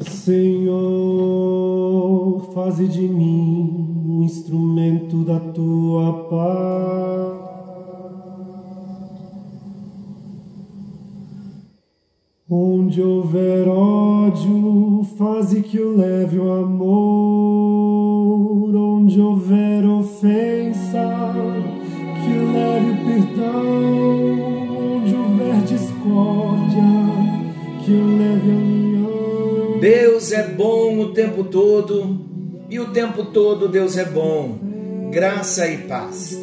Senhor, faze de mim um instrumento da tua paz. Onde houver ódio, faze que eu leve o amor. Onde houver ofensa, que eu leve o perdão. Onde houver discórdia, que eu leve a. Deus é bom o tempo todo e o tempo todo Deus é bom. Graça e paz.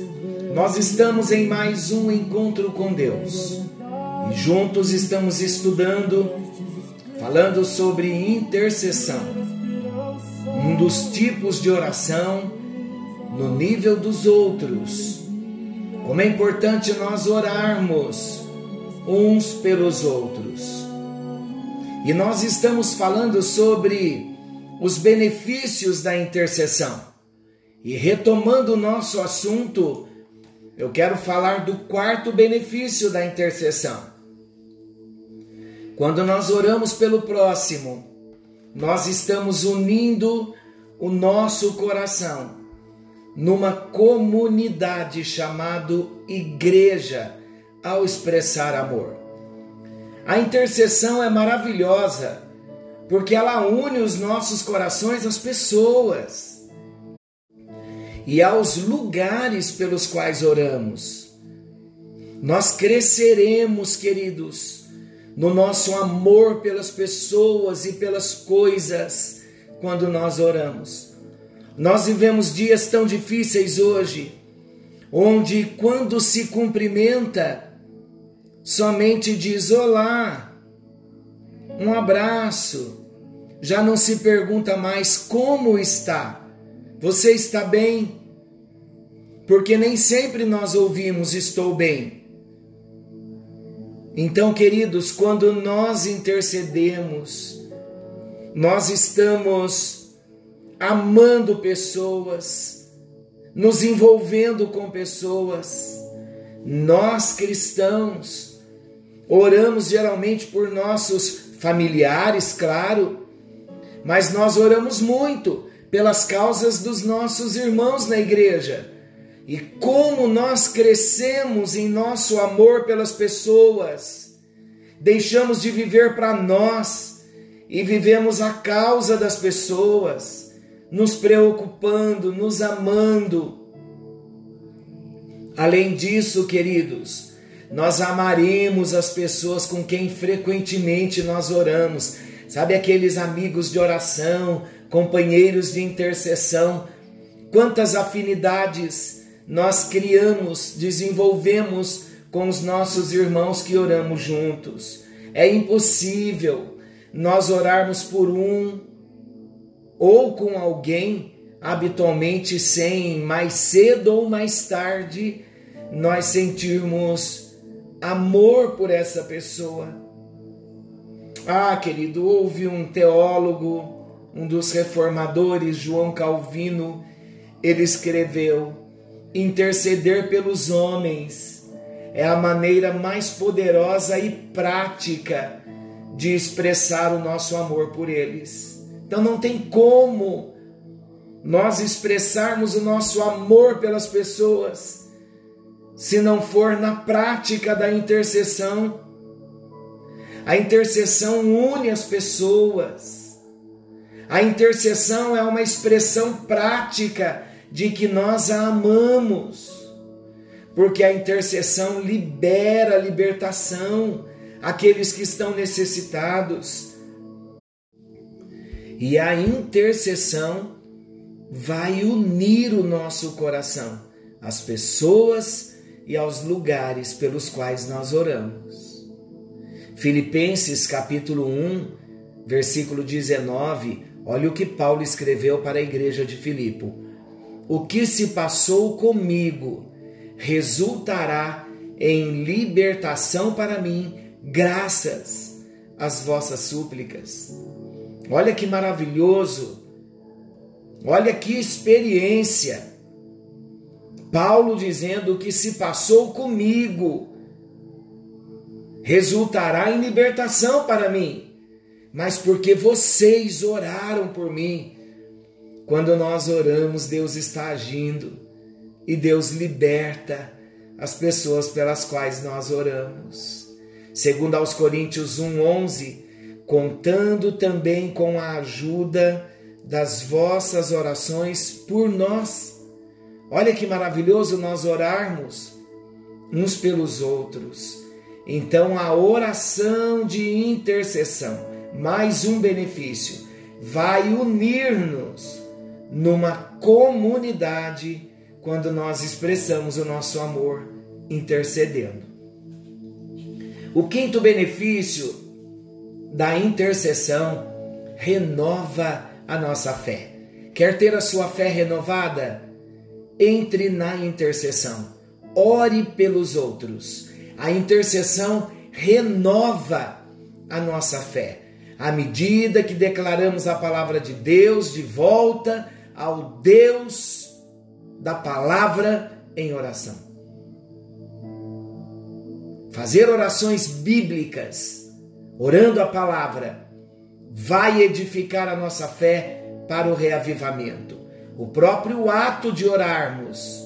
Nós estamos em mais um encontro com Deus e juntos estamos estudando, falando sobre intercessão, um dos tipos de oração no nível dos outros. Como é importante nós orarmos uns pelos outros. E nós estamos falando sobre os benefícios da intercessão. E retomando o nosso assunto, eu quero falar do quarto benefício da intercessão. Quando nós oramos pelo próximo, nós estamos unindo o nosso coração numa comunidade chamado igreja ao expressar amor. A intercessão é maravilhosa porque ela une os nossos corações às pessoas e aos lugares pelos quais oramos. Nós cresceremos, queridos, no nosso amor pelas pessoas e pelas coisas quando nós oramos. Nós vivemos dias tão difíceis hoje, onde quando se cumprimenta, somente diz olá, um abraço, já não se pergunta mais como está, você está bem? Porque nem sempre nós ouvimos estou bem. Então, queridos, quando nós intercedemos, nós estamos amando pessoas, nos envolvendo com pessoas. Nós cristãos oramos geralmente por nossos familiares, claro, mas nós oramos muito pelas causas dos nossos irmãos na igreja e como nós crescemos em nosso amor pelas pessoas, deixamos de viver para nós e vivemos a causa das pessoas, nos preocupando, nos amando. Além disso, queridos, nós amaremos as pessoas com quem frequentemente nós oramos. Sabe aqueles amigos de oração, companheiros de intercessão? Quantas afinidades nós criamos, desenvolvemos com os nossos irmãos que oramos juntos. É impossível nós orarmos por um ou com alguém habitualmente sem mais cedo ou mais tarde nós sentirmos amor por essa pessoa. Ah, querido, houve um teólogo, um dos reformadores, João Calvino, ele escreveu: Interceder pelos homens é a maneira mais poderosa e prática de expressar o nosso amor por eles. Então não tem como nós expressarmos o nosso amor pelas pessoas se não for na prática da intercessão. A intercessão une as pessoas. A intercessão é uma expressão prática de que nós a amamos, porque a intercessão libera a libertação aqueles que estão necessitados. E a intercessão vai unir o nosso coração às pessoas e aos lugares pelos quais nós oramos. Filipenses capítulo 1, versículo 19, olha o que Paulo escreveu para a igreja de Filipe o que se passou comigo resultará em libertação para mim, graças às vossas súplicas. Olha que maravilhoso! Olha que experiência! Paulo dizendo o que se passou comigo resultará em libertação para mim, mas porque vocês oraram por mim. Quando nós oramos, Deus está agindo e Deus liberta as pessoas pelas quais nós oramos. Segundo aos Coríntios 1:11, contando também com a ajuda das vossas orações por nós. Olha que maravilhoso nós orarmos uns pelos outros. Então a oração de intercessão, mais um benefício, vai unir-nos numa comunidade quando nós expressamos o nosso amor intercedendo. O quinto benefício da intercessão renova a nossa fé. Quer ter a sua fé renovada? Entre na intercessão. Ore pelos outros. A intercessão renova a nossa fé. À medida que declaramos a palavra de Deus de volta ao Deus da palavra em oração. Fazer orações bíblicas, orando a palavra, vai edificar a nossa fé para o reavivamento. O próprio ato de orarmos,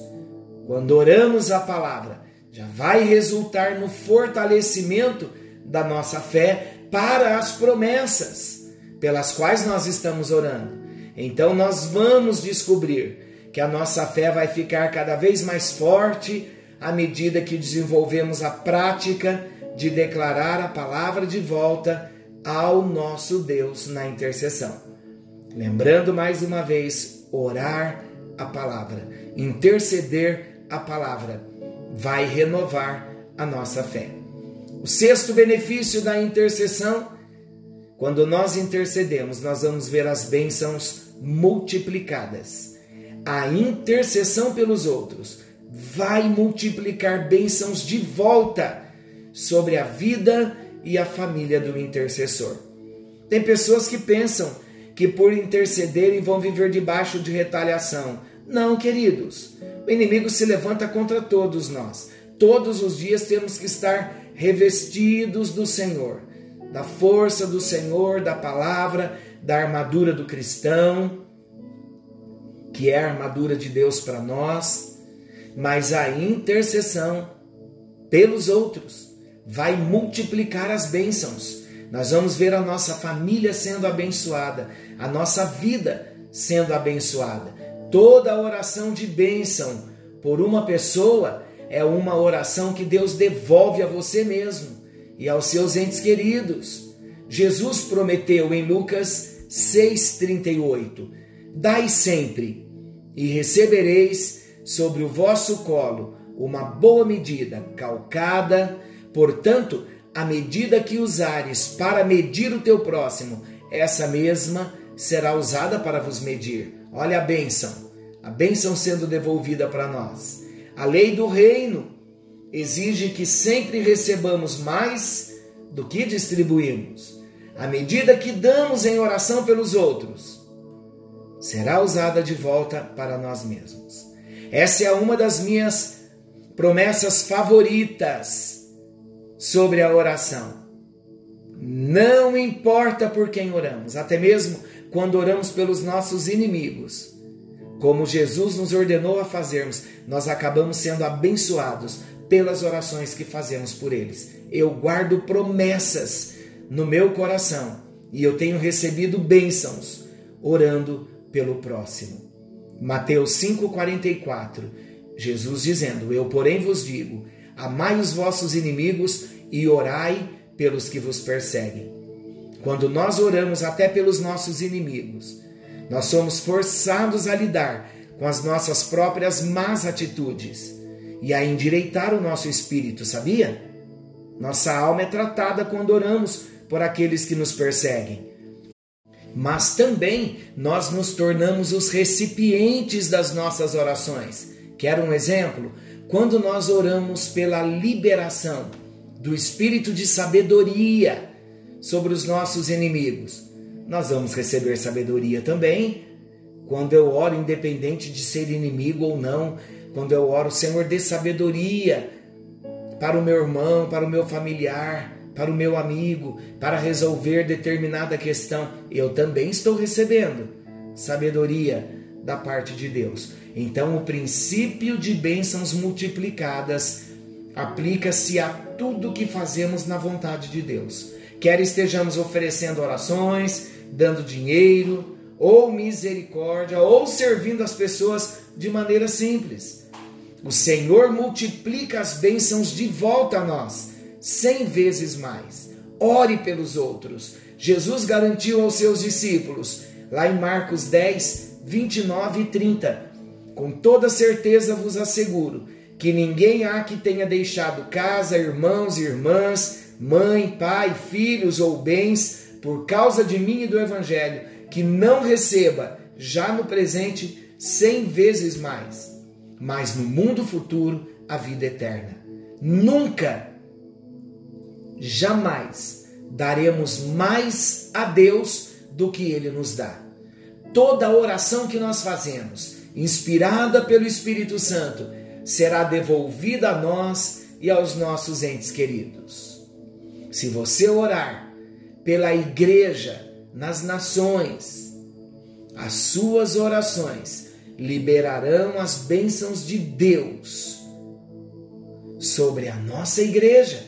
quando oramos a palavra, já vai resultar no fortalecimento da nossa fé para as promessas pelas quais nós estamos orando. Então nós vamos descobrir que a nossa fé vai ficar cada vez mais forte à medida que desenvolvemos a prática de declarar a palavra de volta ao nosso Deus na intercessão. Lembrando mais uma vez, orar a palavra, interceder a palavra, vai renovar a nossa fé. O sexto benefício da intercessão, quando nós intercedemos, nós vamos ver as bênçãos multiplicadas. A intercessão pelos outros vai multiplicar bênçãos de volta sobre a vida e a família do intercessor. Tem pessoas que pensam que por intercederem vão viver debaixo de retaliação. Não, queridos. O inimigo se levanta contra todos nós. Todos os dias temos que estar revestidos do Senhor, da força do Senhor, da palavra, da armadura do cristão, que é a armadura de Deus para nós, mas a intercessão pelos outros vai multiplicar as bênçãos. Nós vamos ver a nossa família sendo abençoada, a nossa vida sendo abençoada. Toda oração de bênção por uma pessoa é uma oração que Deus devolve a você mesmo e aos seus entes queridos. Jesus prometeu em Lucas 6,38: Dai sempre, e recebereis sobre o vosso colo uma boa medida, calcada, portanto, a medida que usares para medir o teu próximo, essa mesma será usada para vos medir. Olha a bênção, a bênção sendo devolvida para nós. A lei do reino exige que sempre recebamos mais do que distribuímos à medida que damos em oração pelos outros, será usada de volta para nós mesmos. Essa é uma das minhas promessas favoritas sobre a oração. Não importa por quem oramos, até mesmo quando oramos pelos nossos inimigos. Como Jesus nos ordenou a fazermos, nós acabamos sendo abençoados pelas orações que fazemos por eles. Eu guardo promessas no meu coração e eu tenho recebido bênçãos orando pelo próximo. Mateus 5,44, Jesus dizendo: Eu, porém, vos digo: amai os vossos inimigos e orai pelos que vos perseguem. Quando nós oramos até pelos nossos inimigos, nós somos forçados a lidar com as nossas próprias más atitudes e a endireitar o nosso espírito, sabia? Nossa alma é tratada quando oramos por aqueles que nos perseguem. Mas também nós nos tornamos os recipientes das nossas orações. Quer um exemplo? Quando nós oramos pela liberação do espírito de sabedoria sobre os nossos inimigos, nós vamos receber sabedoria também. Quando eu oro, independente de ser inimigo ou não, quando eu oro, Senhor, dê sabedoria para o meu irmão, para o meu familiar, para o meu amigo, para resolver determinada questão, eu também estou recebendo sabedoria da parte de Deus. Então, o princípio de bênçãos multiplicadas aplica-se a tudo que fazemos na vontade de Deus. Quer estejamos oferecendo orações, dando dinheiro, ou misericórdia, ou servindo as pessoas de maneira simples. O Senhor multiplica as bênçãos de volta a nós, cem vezes mais. Ore pelos outros. Jesus garantiu aos seus discípulos, lá em Marcos 10, 29 e 30, com toda certeza vos asseguro que ninguém há que tenha deixado casa, irmãos e irmãs, mãe, pai, filhos ou bens, por causa de mim e do Evangelho, que não receba, já no presente, cem vezes mais, mas no mundo futuro, a vida eterna. Nunca, jamais daremos mais a Deus do que Ele nos dá. Toda oração que nós fazemos, inspirada pelo Espírito Santo, será devolvida a nós e aos nossos entes queridos. Se você orar pela igreja nas nações, as suas orações liberarão as bênçãos de Deus sobre a nossa igreja.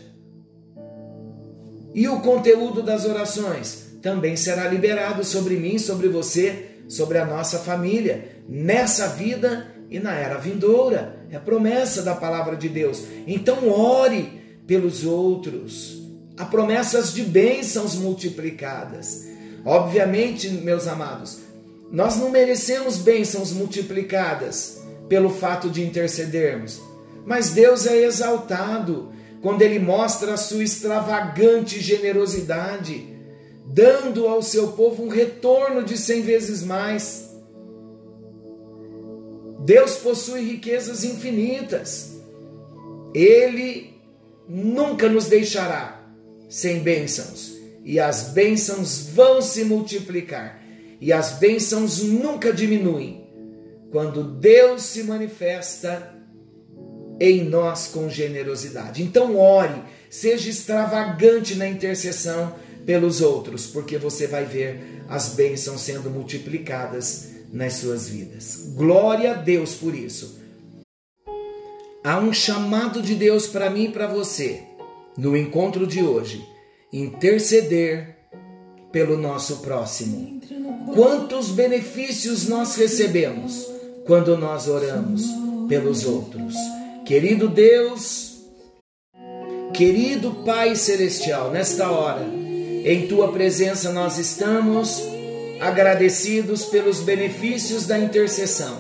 E o conteúdo das orações também será liberado sobre mim, sobre você, sobre a nossa família, nessa vida e na era vindoura. É a promessa da palavra de Deus. Então, ore pelos outros. Há promessas de bênçãos multiplicadas. Obviamente, meus amados, nós não merecemos bênçãos multiplicadas pelo fato de intercedermos, mas Deus é exaltado quando Ele mostra a sua extravagante generosidade, dando ao seu povo um retorno de cem vezes mais. Deus possui riquezas infinitas. Ele nunca nos deixará sem bênçãos, e as bênçãos vão se multiplicar, e as bênçãos nunca diminuem quando Deus se manifesta em nós com generosidade. Então, ore, seja extravagante na intercessão pelos outros, porque você vai ver as bênçãos sendo multiplicadas nas suas vidas. Glória a Deus por isso. Há um chamado de Deus para mim e para você no encontro de hoje: interceder pelo nosso próximo. Quantos benefícios nós recebemos quando nós oramos pelos outros? Querido Deus, querido Pai Celestial, nesta hora, em tua presença nós estamos agradecidos pelos benefícios da intercessão.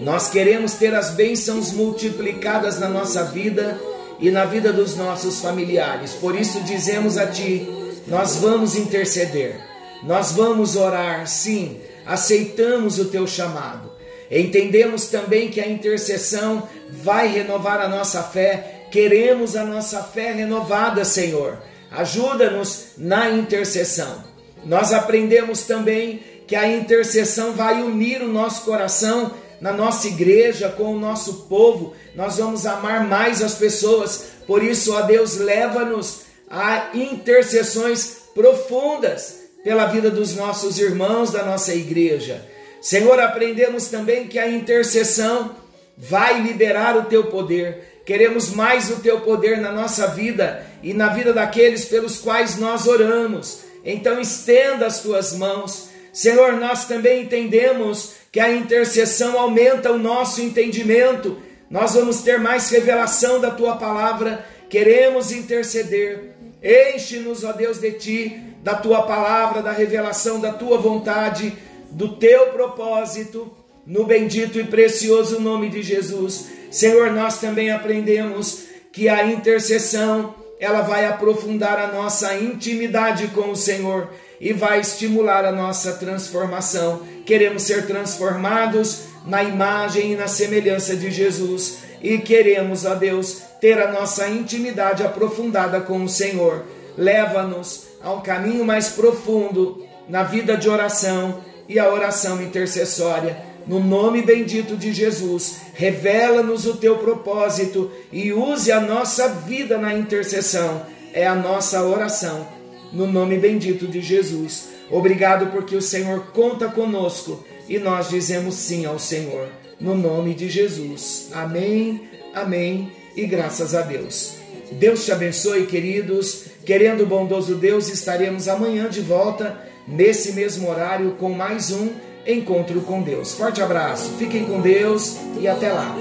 Nós queremos ter as bênçãos multiplicadas na nossa vida e na vida dos nossos familiares. Por isso dizemos a Ti: nós vamos interceder, nós vamos orar, sim, aceitamos o Teu chamado. Entendemos também que a intercessão vai renovar a nossa fé, queremos a nossa fé renovada, Senhor. Ajuda-nos na intercessão. Nós aprendemos também que a intercessão vai unir o nosso coração na nossa igreja com o nosso povo. Nós vamos amar mais as pessoas. Por isso, ó Deus, leva-nos a intercessões profundas pela vida dos nossos irmãos da nossa igreja. Senhor, aprendemos também que a intercessão vai liberar o teu poder. Queremos mais o teu poder na nossa vida e na vida daqueles pelos quais nós oramos. Então estenda as tuas mãos. Senhor, nós também entendemos que a intercessão aumenta o nosso entendimento. Nós vamos ter mais revelação da tua palavra. Queremos interceder. Enche-nos, ó Deus, de ti, da tua palavra, da revelação da tua vontade, do teu propósito, no bendito e precioso nome de Jesus. Senhor, nós também aprendemos que a intercessão ela vai aprofundar a nossa intimidade com o Senhor e vai estimular a nossa transformação. Queremos ser transformados na imagem e na semelhança de Jesus e queremos, ó Deus, ter a nossa intimidade aprofundada com o Senhor. Leva-nos a um caminho mais profundo na vida de oração e a oração intercessória no nome bendito de Jesus, revela-nos o teu propósito e use a nossa vida na intercessão. é a nossa oração, no nome bendito de Jesus. Obrigado porque o Senhor conta conosco e nós dizemos sim ao Senhor, no nome de Jesus. Amém, amém e graças a Deus. Deus te abençoe, queridos. Querendo o bondoso Deus, estaremos amanhã de volta, nesse mesmo horário, com mais um encontro com Deus. Forte abraço, fiquem com Deus e até lá.